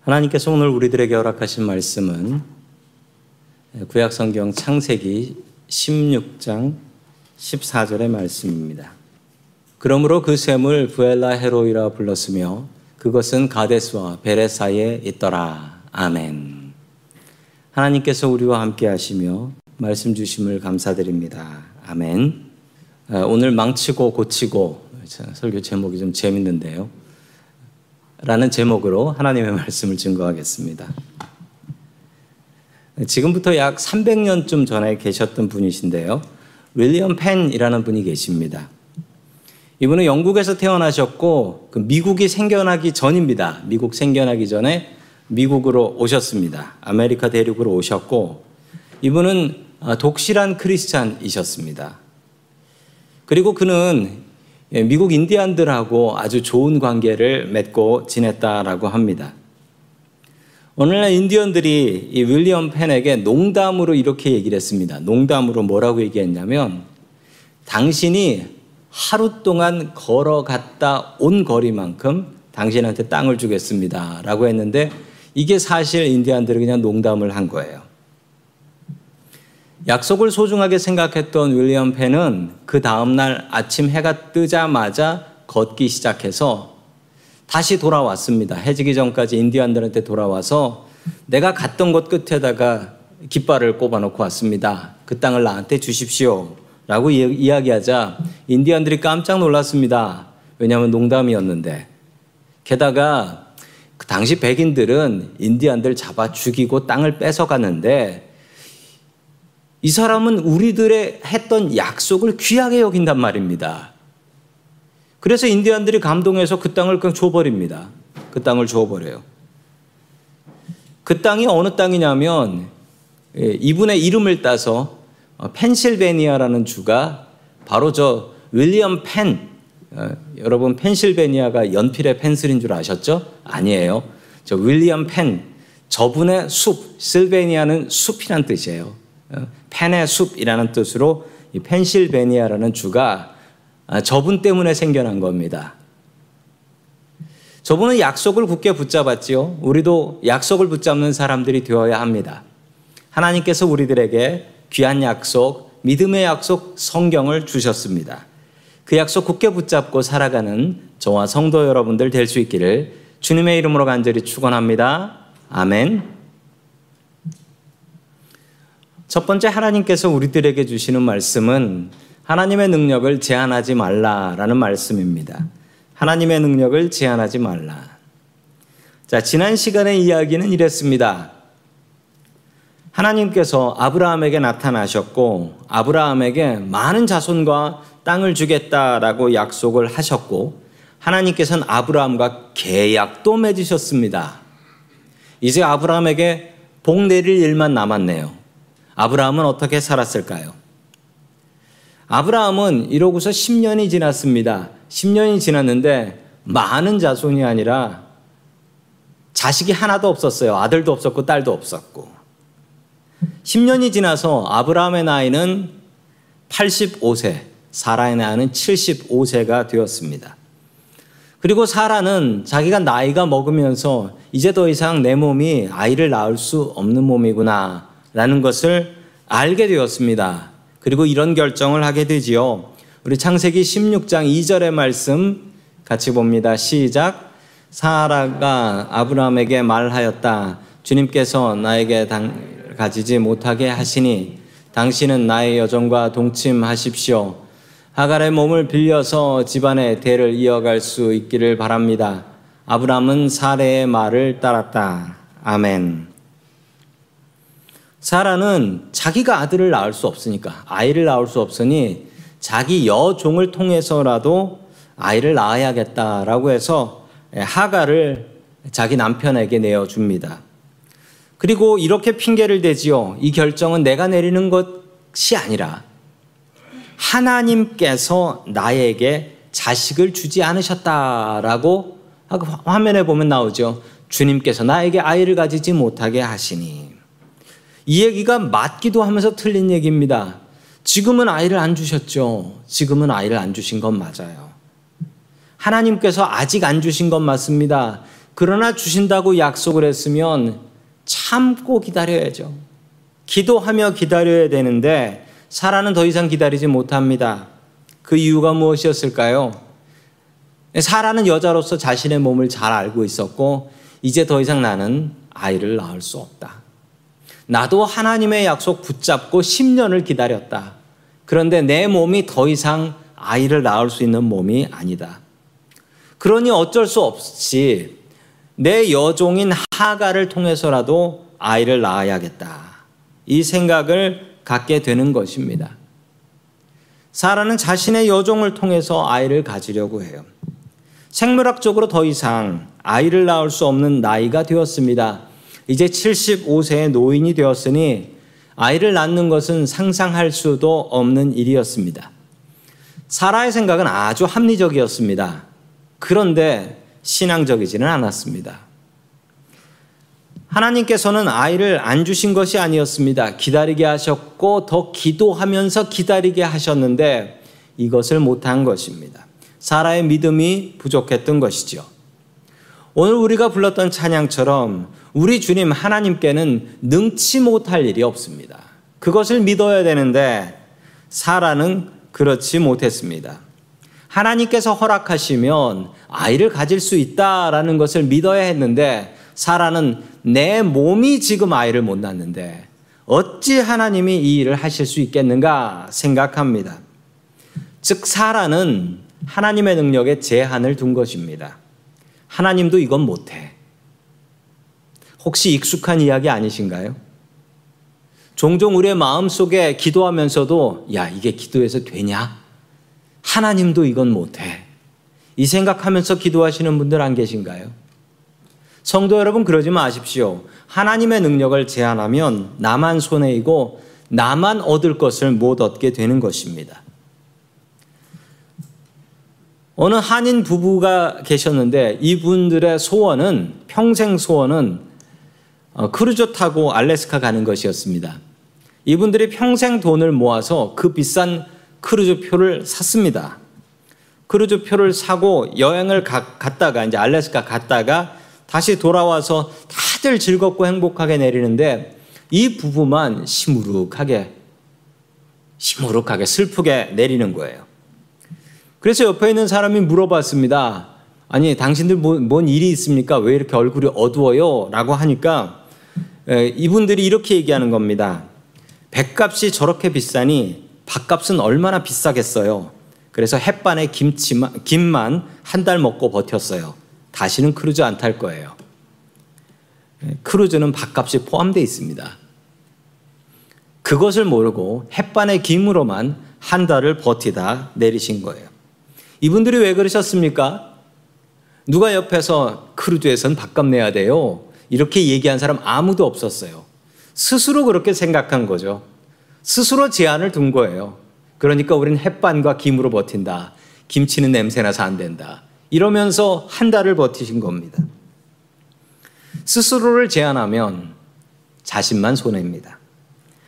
하나님께서 오늘 우리들에게 허락하신 말씀은 구약성경 창세기 16장 14절의 말씀입니다. 그러므로 그 샘을 부엘라 헤로이라 불렀으며 그것은 가데스와 베레 사이에 있더라. 아멘. 하나님께서 우리와 함께 하시며 말씀 주심을 감사드립니다. 아멘. 오늘 망치고 고치고 설교 제목이 좀 재밌는데요. 라는 제목으로 하나님의 말씀을 증거하겠습니다. 지금부터 약 300년쯤 전에 계셨던 분이신데요. 윌리엄 펜이라는 분이 계십니다. 이분은 영국에서 태어나셨고 그 미국이 생겨나기 전입니다. 미국 생겨나기 전에 미국으로 오셨습니다. 아메리카 대륙으로 오셨고 이분은 독실한 크리스찬이셨습니다. 그리고 그는 예, 미국 인디안들하고 아주 좋은 관계를 맺고 지냈다라고 합니다. 오늘날 인디언들이 이 윌리엄 펜에게 농담으로 이렇게 얘기를 했습니다. 농담으로 뭐라고 얘기했냐면 당신이 하루 동안 걸어갔다 온 거리만큼 당신한테 땅을 주겠습니다. 라고 했는데 이게 사실 인디안들이 그냥 농담을 한 거예요. 약속을 소중하게 생각했던 윌리엄 펜은 그 다음날 아침 해가 뜨자마자 걷기 시작해서 다시 돌아왔습니다. 해지기 전까지 인디안들한테 돌아와서 내가 갔던 곳 끝에다가 깃발을 꼽아놓고 왔습니다. 그 땅을 나한테 주십시오. 라고 이야기하자 인디안들이 깜짝 놀랐습니다. 왜냐하면 농담이었는데. 게다가 그 당시 백인들은 인디안들 잡아 죽이고 땅을 뺏어갔는데 이 사람은 우리들의 했던 약속을 귀하게 여긴단 말입니다. 그래서 인디안들이 감동해서 그 땅을 그냥 줘버립니다. 그 땅을 줘버려요. 그 땅이 어느 땅이냐면 예, 이분의 이름을 따서 어, 펜실베니아라는 주가 바로 저 윌리엄 펜 어, 여러분 펜실베니아가 연필의 펜슬인 줄 아셨죠? 아니에요. 저 윌리엄 펜 저분의 숲 실베니아는 숲이란 뜻이에요. 펜의 숲이라는 뜻으로 이 펜실베니아라는 주가 아, 저분 때문에 생겨난 겁니다. 저분은 약속을 굳게 붙잡았지요. 우리도 약속을 붙잡는 사람들이 되어야 합니다. 하나님께서 우리들에게 귀한 약속, 믿음의 약속, 성경을 주셨습니다. 그 약속 굳게 붙잡고 살아가는 저와 성도 여러분들 될 수 있기를 주님의 이름으로 간절히 축원합니다. 아멘. 첫 번째 하나님께서 우리들에게 주시는 말씀은 하나님의 능력을 제한하지 말라라는 말씀입니다. 하나님의 능력을 제한하지 말라. 자, 지난 시간의 이야기는 이랬습니다. 하나님께서 아브라함에게 나타나셨고 아브라함에게 많은 자손과 땅을 주겠다라고 약속을 하셨고 하나님께서는 아브라함과 계약도 맺으셨습니다. 이제 아브라함에게 복 내릴 일만 남았네요. 아브라함은 어떻게 살았을까요? 아브라함은 이러고서 10년이 지났습니다. 10년이 지났는데 많은 자손이 아니라 자식이 하나도 없었어요. 아들도 없었고 딸도 없었고. 10년이 지나서 아브라함의 나이는 85세, 사라의 나이는 75세가 되었습니다. 그리고 사라는 자기가 나이가 먹으면서 이제 더 이상 내 몸이 아이를 낳을 수 없는 몸이구나 라는 것을 알게 되었습니다. 그리고 이런 결정을 하게 되지요. 우리 창세기 16장 2절의 말씀 같이 봅니다. 시작. 사라가 아브라함에게 말하였다. 주님께서 나에게 당, 가지지 못하게 하시니 당신은 나의 여정과 동침하십시오. 하갈의 몸을 빌려서 집안의 대를 이어갈 수 있기를 바랍니다. 아브라함은 사례의 말을 따랐다. 아멘. 사라는 자기가 아들을 낳을 수 없으니까 아이를 낳을 수 없으니 자기 여종을 통해서라도 아이를 낳아야겠다라고 해서 하가를 자기 남편에게 내어 줍니다. 그리고 이렇게 핑계를 대지요. 이 결정은 내가 내리는 것이 아니라 하나님께서 나에게 자식을 주지 않으셨다라고 화면에 보면 나오죠. 주님께서 나에게 아이를 가지지 못하게 하시니. 이 얘기가 맞기도 하면서 틀린 얘기입니다. 지금은 아이를 안 주셨죠. 지금은 아이를 안 주신 건 맞아요. 하나님께서 아직 안 주신 건 맞습니다. 그러나 주신다고 약속을 했으면 참고 기다려야죠. 기도하며 기다려야 되는데 사라는 더 이상 기다리지 못합니다. 그 이유가 무엇이었을까요? 사라는 여자로서 자신의 몸을 잘 알고 있었고 이제 더 이상 나는 아이를 낳을 수 없다. 나도 하나님의 약속 붙잡고 10년을 기다렸다. 그런데 내 몸이 더 이상 아이를 낳을 수 있는 몸이 아니다. 그러니 어쩔 수 없이 내 여종인 하가를 통해서라도 아이를 낳아야겠다. 이 생각을 갖게 되는 것입니다. 사라는 자신의 여종을 통해서 아이를 가지려고 해요. 생물학적으로 더 이상 아이를 낳을 수 없는 나이가 되었습니다. 이제 75세의 노인이 되었으니 아이를 낳는 것은 상상할 수도 없는 일이었습니다. 사라의 생각은 아주 합리적이었습니다. 그런데 신앙적이지는 않았습니다. 하나님께서는 아이를 안 주신 것이 아니었습니다. 기다리게 하셨고 더 기도하면서 기다리게 하셨는데 이것을 못한 것입니다. 사라의 믿음이 부족했던 것이죠. 오늘 우리가 불렀던 찬양처럼 우리 주님 하나님께는 능치 못할 일이 없습니다. 그것을 믿어야 되는데 사라는 그렇지 못했습니다. 하나님께서 허락하시면 아이를 가질 수 있다라는 것을 믿어야 했는데 사라는 내 몸이 지금 아이를 못 낳는데 어찌 하나님이 이 일을 하실 수 있겠는가 생각합니다. 즉 사라는 하나님의 능력에 제한을 둔 것입니다. 하나님도 이건 못해. 혹시 익숙한 이야기 아니신가요? 종종 우리의 마음 속에 기도하면서도 야, 이게 기도해서 되냐? 하나님도 이건 못해. 이 생각하면서 기도하시는 분들 안 계신가요? 성도 여러분 그러지 마십시오. 하나님의 능력을 제한하면 나만 손해이고 나만 얻을 것을 못 얻게 되는 것입니다. 어느 한인 부부가 계셨는데 이분들의 소원은 평생 소원은 어, 크루즈 타고 알래스카 가는 것이었습니다. 이분들이 평생 돈을 모아서 그 비싼 크루즈 표를 샀습니다. 크루즈 표를 사고 여행을 가, 갔다가 이제 알래스카 갔다가 다시 돌아와서 다들 즐겁고 행복하게 내리는데 이 부부만 시무룩하게 시무룩하게 슬프게 내리는 거예요. 그래서 옆에 있는 사람이 물어봤습니다. 아니 당신들 뭐, 뭔 일이 있습니까? 왜 이렇게 얼굴이 어두워요? 라고 하니까 이분들이 이렇게 얘기하는 겁니다. 뱃값이 저렇게 비싸니 밥값은 얼마나 비싸겠어요. 그래서 햇반에 김치만, 김만 한 달 먹고 버텼어요. 다시는 크루즈 안 탈 거예요. 크루즈는 밥값이 포함되어 있습니다. 그것을 모르고 햇반에 김으로만 한 달을 버티다 내리신 거예요. 이분들이 왜 그러셨습니까? 누가 옆에서 크루즈에선 밥값 내야 돼요. 이렇게 얘기한 사람 아무도 없었어요. 스스로 그렇게 생각한 거죠. 스스로 제한을 둔 거예요. 그러니까 우리는 햇반과 김으로 버틴다. 김치는 냄새나서 안 된다. 이러면서 한 달을 버티신 겁니다. 스스로를 제한하면 자신만 손해입니다.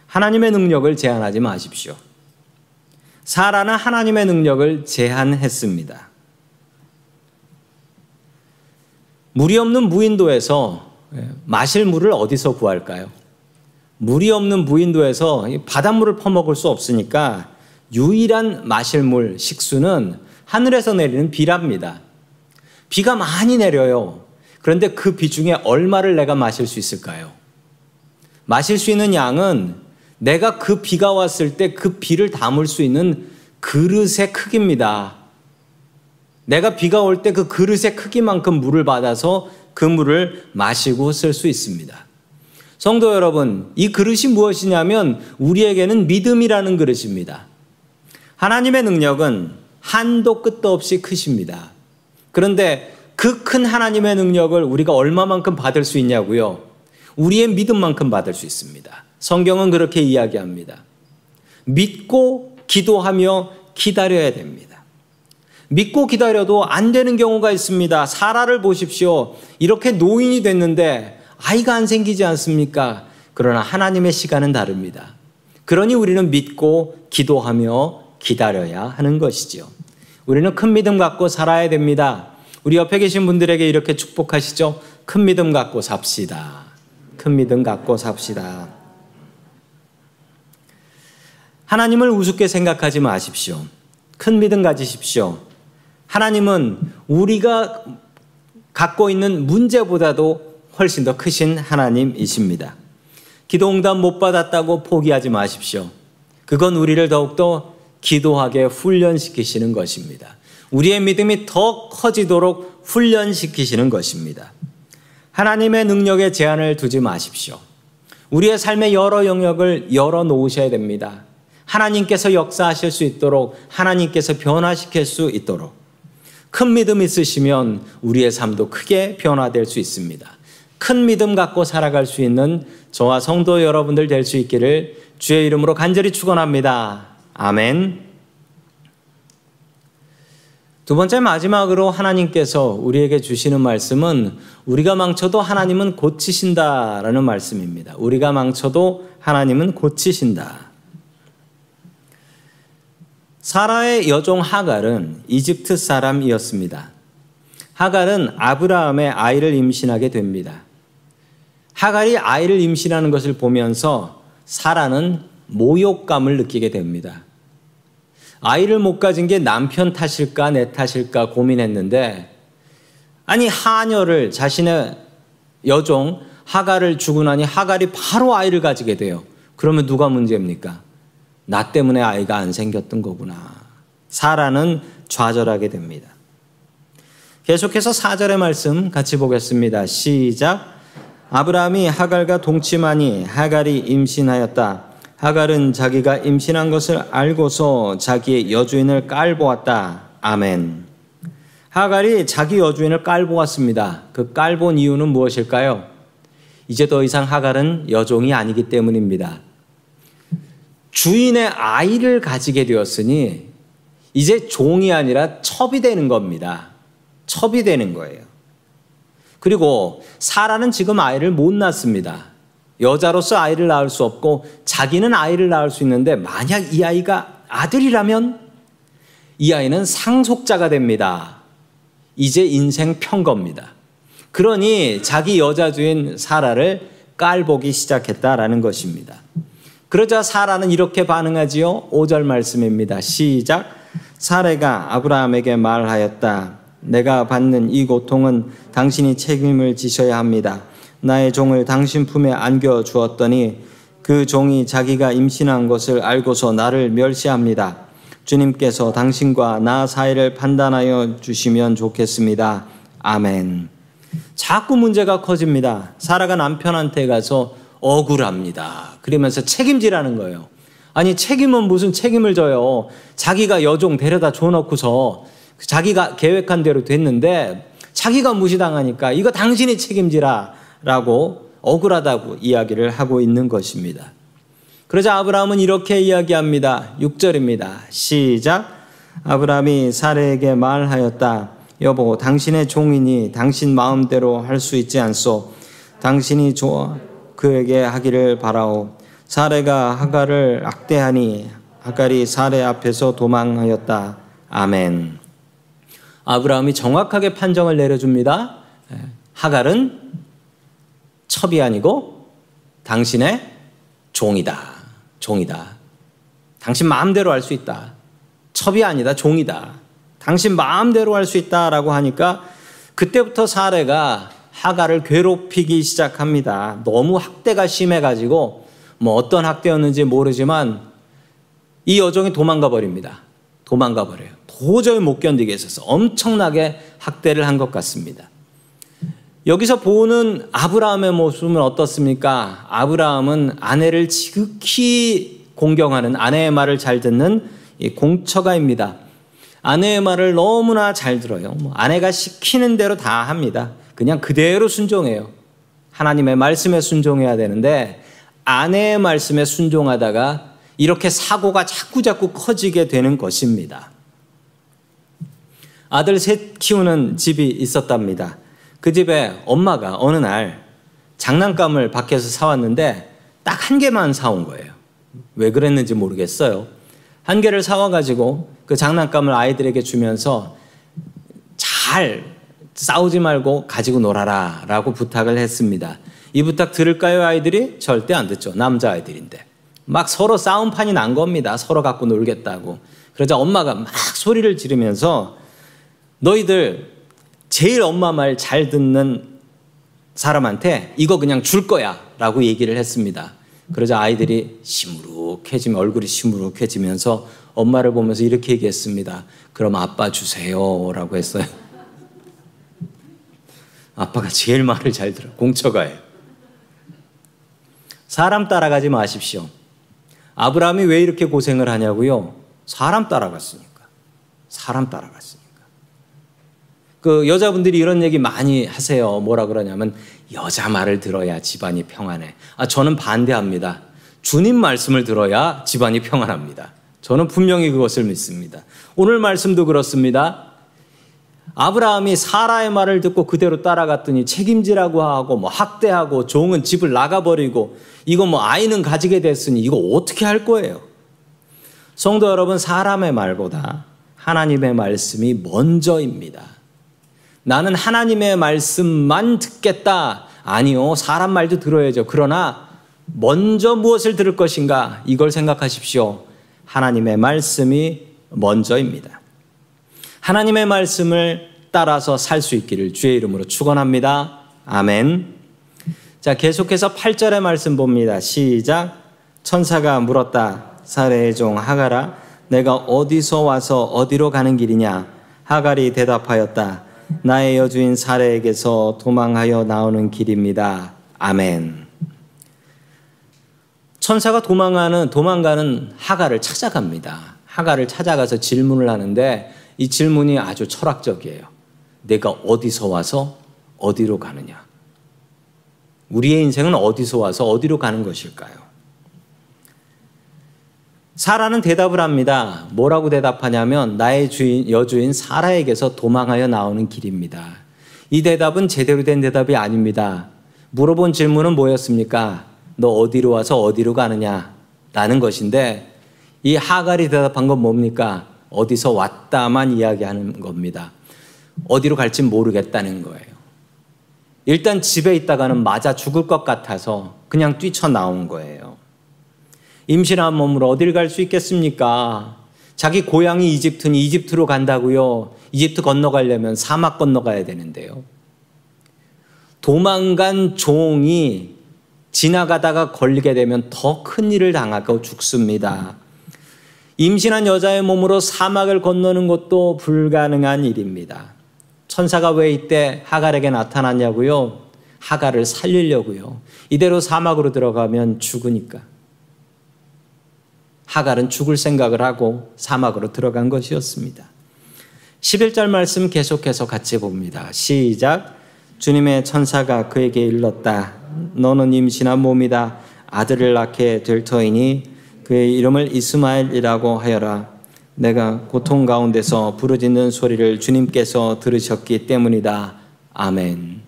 하나님의 능력을 제한하지 마십시오. 사라는 하나님의 능력을 제한했습니다. 물이 없는 무인도에서 마실 물을 어디서 구할까요? 물이 없는 무인도에서 바닷물을 퍼먹을 수 없으니까 유일한 마실 물, 식수는 하늘에서 내리는 비랍니다. 비가 많이 내려요. 그런데 그 비 중에 얼마를 내가 마실 수 있을까요? 마실 수 있는 양은 내가 그 비가 왔을 때 그 비를 담을 수 있는 그릇의 크기입니다. 내가 비가 올 때 그 그릇의 크기만큼 물을 받아서 그 물을 마시고 쓸 수 있습니다. 성도 여러분, 이 그릇이 무엇이냐면 우리에게는 믿음이라는 그릇입니다. 하나님의 능력은 한도 끝도 없이 크십니다. 그런데 그 큰 하나님의 능력을 우리가 얼마만큼 받을 수 있냐고요? 우리의 믿음만큼 받을 수 있습니다. 성경은 그렇게 이야기합니다. 믿고 기도하며 기다려야 됩니다. 믿고 기다려도 안 되는 경우가 있습니다. 사라를 보십시오. 이렇게 노인이 됐는데 아이가 안 생기지 않습니까? 그러나 하나님의 시간은 다릅니다. 그러니 우리는 믿고 기도하며 기다려야 하는 것이지요. 우리는 큰 믿음 갖고 살아야 됩니다. 우리 옆에 계신 분들에게 이렇게 축복하시죠. 큰 믿음 갖고 삽시다. 큰 믿음 갖고 삽시다. 하나님을 우습게 생각하지 마십시오. 큰 믿음 가지십시오. 하나님은 우리가 갖고 있는 문제보다도 훨씬 더 크신 하나님이십니다. 기도 응답 못 받았다고 포기하지 마십시오. 그건 우리를 더욱더 기도하게 훈련시키시는 것입니다. 우리의 믿음이 더 커지도록 훈련시키시는 것입니다. 하나님의 능력에 제한을 두지 마십시오. 우리의 삶의 여러 영역을 열어 놓으셔야 됩니다. 하나님께서 역사하실 수 있도록 하나님께서 변화시킬 수 있도록 큰 믿음 있으시면 우리의 삶도 크게 변화될 수 있습니다. 큰 믿음 갖고 살아갈 수 있는 저와 성도 여러분들 될 수 있기를 주의 이름으로 간절히 축원합니다. 아멘. 두 번째 마지막으로 하나님께서 우리에게 주시는 말씀은 우리가 망쳐도 하나님은 고치신다라는 말씀입니다. 우리가 망쳐도 하나님은 고치신다. 사라의 여종 하갈은 이집트 사람이었습니다. 하갈은 아브라함의 아이를 임신하게 됩니다. 하갈이 아이를 임신하는 것을 보면서 사라는 모욕감을 느끼게 됩니다. 아이를 못 가진 게 남편 탓일까 내 탓일까 고민했는데 아니 하녀를 자신의 여종 하갈을 주고 나니 하갈이 바로 아이를 가지게 돼요. 그러면 누가 문제입니까? 나 때문에 아이가 안 생겼던 거구나. 사라는 좌절하게 됩니다. 계속해서 4절의 말씀 같이 보겠습니다. 시작. 아브라함이 하갈과 동침하니 하갈이 임신하였다. 하갈은 자기가 임신한 것을 알고서 자기의 여주인을 깔보았다. 아멘. 하갈이 자기 여주인을 깔보았습니다. 그 깔본 이유는 무엇일까요? 이제 더 이상 하갈은 여종이 아니기 때문입니다. 주인의 아이를 가지게 되었으니 이제 종이 아니라 첩이 되는 겁니다. 첩이 되는 거예요. 그리고 사라는 지금 아이를 못 낳습니다. 여자로서 아이를 낳을 수 없고 자기는 아이를 낳을 수 있는데 만약 이 아이가 아들이라면 이 아이는 상속자가 됩니다. 이제 인생 평겁니다. 그러니 자기 여자 주인 사라를 깔보기 시작했다라는 것입니다. 그러자 사라는 이렇게 반응하지요. 5절 말씀입니다. 시작. 사례가 아브라함에게 말하였다. 내가 받는 이 고통은 당신이 책임을 지셔야 합니다. 나의 종을 당신 품에 안겨 주었더니 그 종이 자기가 임신한 것을 알고서 나를 멸시합니다. 주님께서 당신과 나 사이를 판단하여 주시면 좋겠습니다. 아멘. 자꾸 문제가 커집니다. 사라가 남편한테 가서 억울합니다. 그러면서 책임지라는 거예요. 아니 책임은 무슨 책임을 져요. 자기가 여종 데려다 줘놓고서 자기가 계획한 대로 됐는데 자기가 무시당하니까 이거 당신이 책임지라라고 억울하다고 이야기를 하고 있는 것입니다. 그러자 아브라함은 이렇게 이야기합니다. 6절입니다. 시작. 아브라함이 사례에게 말하였다. 여보, 당신의 종이니 당신 마음대로 할 수 있지 않소. 당신이 좋아 그에게 하기를 바라오. 사례가 하갈을 악대하니 하갈이 사례 앞에서 도망하였다. 아멘. 아브라함이 정확하게 판정을 내려줍니다. 예, 하갈은 첩이 아니고 당신의 종이다. 종이다. 당신 마음대로 할 수 있다. 첩이 아니다. 종이다. 당신 마음대로 할 수 있다라고 하니까 그때부터 사례가 하가를 괴롭히기 시작합니다. 너무 학대가 심해가지고 뭐 어떤 학대였는지 모르지만 이 여종이 도망가 버립니다. 도망가 버려요. 도저히 못 견디겠어서 엄청나게 학대를 한 것 같습니다. 여기서 보는 아브라함의 모습은 어떻습니까? 아브라함은 아내를 지극히 공경하는 아내의 말을 잘 듣는 공처가입니다. 아내의 말을 너무나 잘 들어요. 뭐 아내가 시키는 대로 다 합니다. 그냥 그대로 순종해요. 하나님의 말씀에 순종해야 되는데 아내의 말씀에 순종하다가 이렇게 사고가 자꾸 자꾸 커지게 되는 것입니다. 아들 셋 키우는 집이 있었답니다. 그 집에 엄마가 어느 날 장난감을 밖에서 사왔는데 딱 한 개만 사온 거예요. 왜 그랬는지 모르겠어요. 한 개를 사와가지고 그 장난감을 아이들에게 주면서 잘 싸우지 말고 가지고 놀아라 라고 부탁을 했습니다. 이 부탁 들을까요, 아이들이? 절대 안 듣죠. 남자아이들인데. 막 서로 싸움판이 난 겁니다. 서로 갖고 놀겠다고. 그러자 엄마가 막 소리를 지르면서 너희들 제일 엄마 말 잘 듣는 사람한테 이거 그냥 줄 거야 라고 얘기를 했습니다. 그러자 아이들이 시무룩해지면 얼굴이 시무룩해지면서 엄마를 보면서 이렇게 얘기했습니다. 그럼 아빠 주세요 라고 했어요. 아빠가 제일 말을 잘 들어. 공처가예요. 사람 따라가지 마십시오. 아브라함이 왜 이렇게 고생을 하냐고요? 사람 따라갔으니까. 사람 따라갔으니까. 그 여자분들이 이런 얘기 많이 하세요. 뭐라 그러냐면 여자 말을 들어야 집안이 평안해. 아, 저는 반대합니다. 주님 말씀을 들어야 집안이 평안합니다. 저는 분명히 그것을 믿습니다. 오늘 말씀도 그렇습니다. 아브라함이 사라의 말을 듣고 그대로 따라갔더니 책임지라고 하고 뭐 학대하고 종은 집을 나가버리고 이거 뭐 아이는 가지게 됐으니 이거 어떻게 할 거예요? 성도 여러분, 사람의 말보다 하나님의 말씀이 먼저입니다. 나는 하나님의 말씀만 듣겠다. 아니요. 사람 말도 들어야죠. 그러나 먼저 무엇을 들을 것인가? 이걸 생각하십시오. 하나님의 말씀이 먼저입니다. 하나님의 말씀을 따라서 살 수 있기를 주의 이름으로 축원합니다. 아멘. 자, 계속해서 8절의 말씀 봅니다. 시작. 천사가 물었다. 사례의 종 하가라 내가 어디서 와서 어디로 가는 길이냐? 하갈이 대답하였다. 나의 여주인 사례에게서 도망하여 나오는 길입니다. 아멘. 천사가 도망하는 도망가는 하가를 찾아갑니다. 하가를 찾아가서 질문을 하는데 이 질문이 아주 철학적이에요. 내가 어디서 와서 어디로 가느냐? 우리의 인생은 어디서 와서 어디로 가는 것일까요? 사라는 대답을 합니다. 뭐라고 대답하냐면 나의 주인 여주인 사라에게서 도망하여 나오는 길입니다. 이 대답은 제대로 된 대답이 아닙니다. 물어본 질문은 뭐였습니까? 너 어디로 와서 어디로 가느냐? 라는 것인데 이 하갈이 대답한 건 뭡니까? 어디서 왔다만 이야기하는 겁니다. 어디로 갈지 모르겠다는 거예요. 일단 집에 있다가는 맞아 죽을 것 같아서 그냥 뛰쳐나온 거예요. 임신한 몸으로 어딜 갈 수 있겠습니까? 자기 고향이 이집트니 이집트로 간다고요. 이집트 건너가려면 사막 건너가야 되는데요. 도망간 종이 지나가다가 걸리게 되면 더 큰 일을 당하고 죽습니다. 임신한 여자의 몸으로 사막을 건너는 것도 불가능한 일입니다. 천사가 왜 이때 하갈에게 나타났냐고요? 하갈을 살리려고요. 이대로 사막으로 들어가면 죽으니까. 하갈은 죽을 생각을 하고 사막으로 들어간 것이었습니다. 11절 말씀 계속해서 같이 봅니다. 시작. 주님의 천사가 그에게 일렀다. 너는 임신한 몸이다. 아들을 낳게 될 터이니 그의 이름을 이스마엘이라고 하여라. 내가 고통 가운데서 부르짖는 소리를 주님께서 들으셨기 때문이다. 아멘.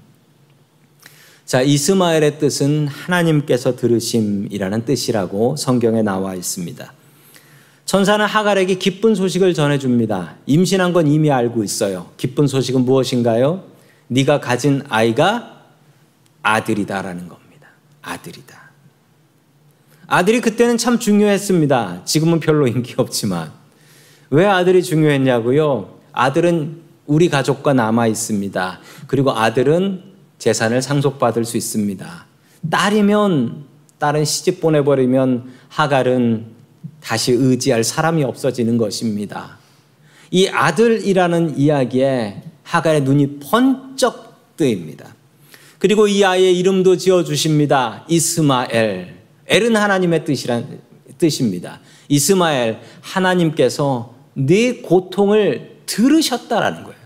자, 이스마엘의 뜻은 하나님께서 들으심이라는 뜻이라고 성경에 나와 있습니다. 천사는 하갈에게 기쁜 소식을 전해 줍니다. 임신한 건 이미 알고 있어요. 기쁜 소식은 무엇인가요? 네가 가진 아이가 아들이다라는 겁니다. 아들이다. 아들이 그때는 참 중요했습니다. 지금은 별로 인기 없지만. 왜 아들이 중요했냐고요? 아들은 우리 가족과 남아 있습니다. 그리고 아들은 재산을 상속받을 수 있습니다. 딸이면 딸은 시집 보내버리면 하갈은 다시 의지할 사람이 없어지는 것입니다. 이 아들이라는 이야기에 하갈의 눈이 번쩍 뜨입니다. 그리고 이 아이의 이름도 지어 주십니다. 이스마엘. 엘은 하나님의 뜻이란 뜻입니다. 이스마엘 하나님께서 네 고통을 들으셨다라는 거예요.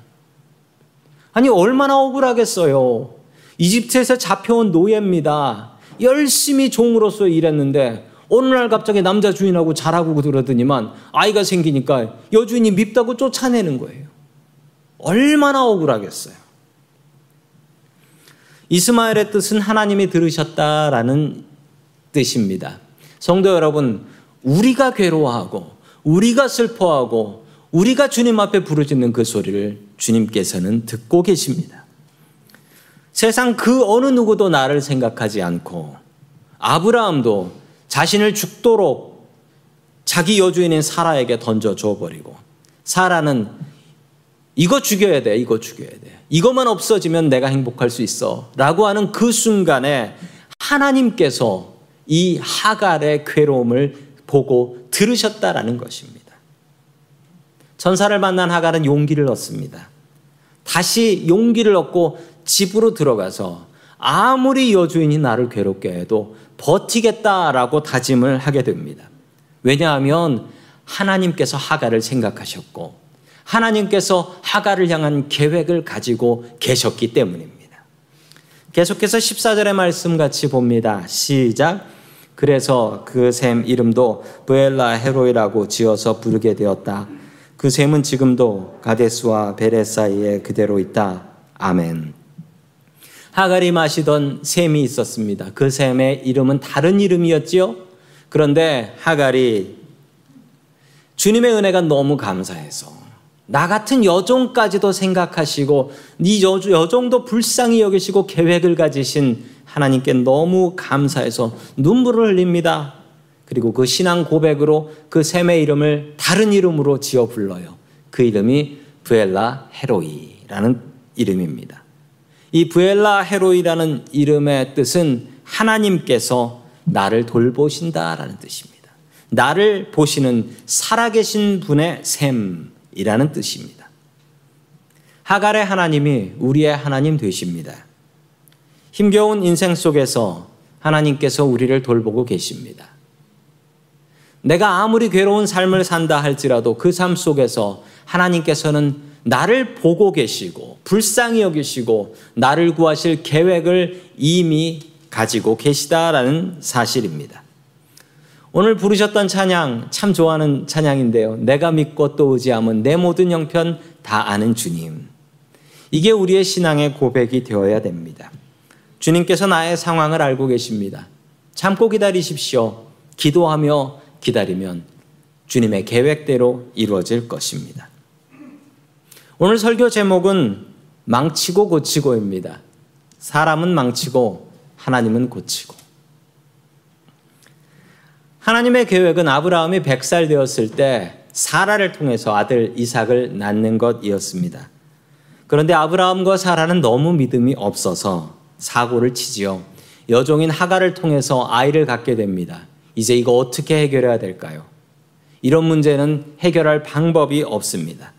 아니 얼마나 억울하겠어요. 이집트에서 잡혀온 노예입니다. 열심히 종으로서 일했는데 어느 날 갑자기 남자 주인하고 자라고 그러더니만 아이가 생기니까 여주인이 밉다고 쫓아내는 거예요. 얼마나 억울하겠어요. 이스마엘의 뜻은 하나님이 들으셨다라는 뜻입니다. 성도 여러분, 우리가 괴로워하고, 우리가 슬퍼하고, 우리가 주님 앞에 부르짖는 그 소리를 주님께서는 듣고 계십니다. 세상 그 어느 누구도 나를 생각하지 않고 아브라함도 자신을 죽도록 자기 여주인인 사라에게 던져 줘 버리고 사라는 이거 죽여야 돼, 이거 죽여야 돼. 이것만 없어지면 내가 행복할 수 있어. 라고 하는 그 순간에 하나님께서 이 하갈의 괴로움을 보고 들으셨다라는 것입니다. 전사를 만난 하갈은 용기를 얻습니다. 다시 용기를 얻고 집으로 들어가서 아무리 여주인이 나를 괴롭게 해도 버티겠다라고 다짐을 하게 됩니다. 왜냐하면 하나님께서 하갈을 생각하셨고 하나님께서 하갈을 향한 계획을 가지고 계셨기 때문입니다. 계속해서 14절의 말씀 같이 봅니다. 시작. 그래서 그 샘 이름도 브엘라 헤로이라고 지어서 부르게 되었다. 그 샘은 지금도 가데스와 베레 사이에 그대로 있다. 아멘. 하갈이 마시던 샘이 있었습니다. 그 샘의 이름은 다른 이름이었지요. 그런데 하갈이 주님의 은혜가 너무 감사해서 나 같은 여종까지도 생각하시고 네 여종도 불쌍히 여기시고 계획을 가지신 하나님께 너무 감사해서 눈물을 흘립니다. 그리고 그 신앙 고백으로 그 샘의 이름을 다른 이름으로 지어 불러요. 그 이름이 부엘라 헤로이라는 이름입니다. 이 부엘라 헤로이라는 이름의 뜻은 하나님께서 나를 돌보신다라는 뜻입니다. 나를 보시는 살아계신 분의 샘이라는 뜻입니다. 하갈의 하나님이 우리의 하나님 되십니다. 힘겨운 인생 속에서 하나님께서 우리를 돌보고 계십니다. 내가 아무리 괴로운 삶을 산다 할지라도 그 삶 속에서 하나님께서는 나를 보고 계시고 불쌍히 여기시고 나를 구하실 계획을 이미 가지고 계시다라는 사실입니다. 오늘 부르셨던 찬양 참 좋아하는 찬양인데요. 내가 믿고 또 의지함은 내 모든 형편 다 아는 주님. 이게 우리의 신앙의 고백이 되어야 됩니다. 주님께서 나의 상황을 알고 계십니다. 참고 기다리십시오. 기도하며 기다리면 주님의 계획대로 이루어질 것입니다. 오늘 설교 제목은 망치고 고치고입니다. 사람은 망치고 하나님은 고치고. 하나님의 계획은 아브라함이 100살 되었을 때 사라를 통해서 아들 이삭을 낳는 것이었습니다. 그런데 아브라함과 사라는 너무 믿음이 없어서 사고를 치지요. 여종인 하가를 통해서 아이를 갖게 됩니다. 이제 이거 어떻게 해결해야 될까요? 이런 문제는 해결할 방법이 없습니다.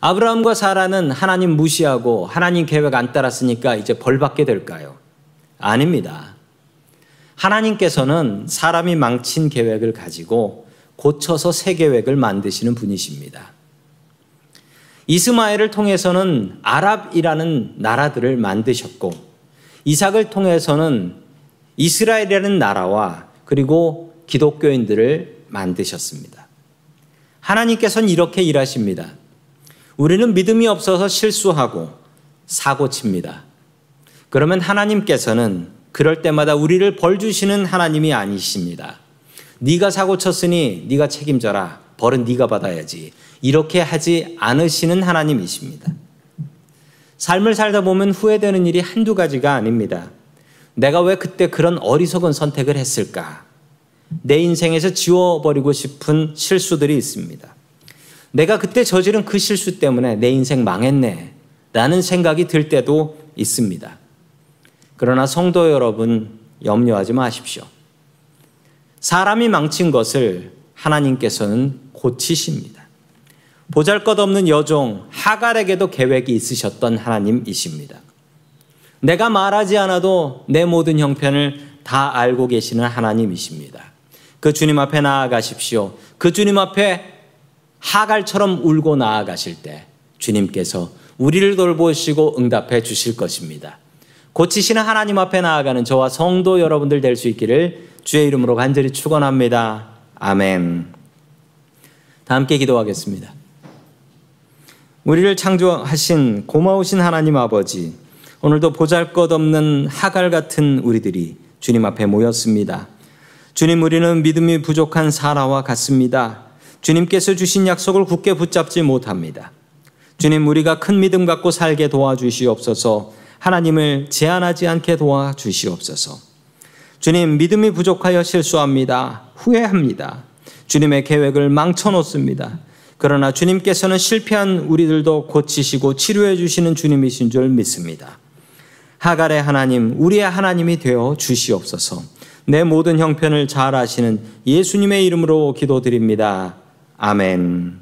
아브라함과 사라는 하나님 무시하고 하나님 계획 안 따랐으니까 이제 벌 받게 될까요? 아닙니다. 하나님께서는 사람이 망친 계획을 가지고 고쳐서 새 계획을 만드시는 분이십니다. 이스마엘을 통해서는 아랍이라는 나라들을 만드셨고 이삭을 통해서는 이스라엘이라는 나라와 그리고 기독교인들을 만드셨습니다. 하나님께서는 이렇게 일하십니다. 우리는 믿음이 없어서 실수하고 사고 칩니다. 그러면 하나님께서는 그럴 때마다 우리를 벌 주시는 하나님이 아니십니다. 네가 사고 쳤으니 네가 책임져라. 벌은 네가 받아야지. 이렇게 하지 않으시는 하나님이십니다. 삶을 살다 보면 후회되는 일이 한두 가지가 아닙니다. 내가 왜 그때 그런 어리석은 선택을 했을까? 내 인생에서 지워버리고 싶은 실수들이 있습니다. 내가 그때 저지른 그 실수 때문에 내 인생 망했네. 라는 생각이 들 때도 있습니다. 그러나 성도 여러분, 염려하지 마십시오. 사람이 망친 것을 하나님께서는 고치십니다. 보잘 것 없는 여종 하갈에게도 계획이 있으셨던 하나님이십니다. 내가 말하지 않아도 내 모든 형편을 다 알고 계시는 하나님이십니다. 그 주님 앞에 나아가십시오. 그 주님 앞에 하갈처럼 울고 나아가실 때 주님께서 우리를 돌보시고 응답해 주실 것입니다. 고치시는 하나님 앞에 나아가는 저와 성도 여러분들 될 수 있기를 주의 이름으로 간절히 축원합니다. 아멘. 다 함께 기도하겠습니다. 우리를 창조하신 고마우신 하나님 아버지, 오늘도 보잘 것 없는 하갈 같은 우리들이 주님 앞에 모였습니다. 주님, 우리는 믿음이 부족한 사라와 같습니다. 주님께서 주신 약속을 굳게 붙잡지 못합니다. 주님, 우리가 큰 믿음 갖고 살게 도와주시옵소서 하나님을 제한하지 않게 도와주시옵소서. 주님, 믿음이 부족하여 실수합니다. 후회합니다. 주님의 계획을 망쳐놓습니다. 그러나 주님께서는 실패한 우리들도 고치시고 치료해 주시는 주님이신 줄 믿습니다. 하갈의 하나님, 우리의 하나님이 되어 주시옵소서. 내 모든 형편을 잘 아시는 예수님의 이름으로 기도드립니다. 아멘.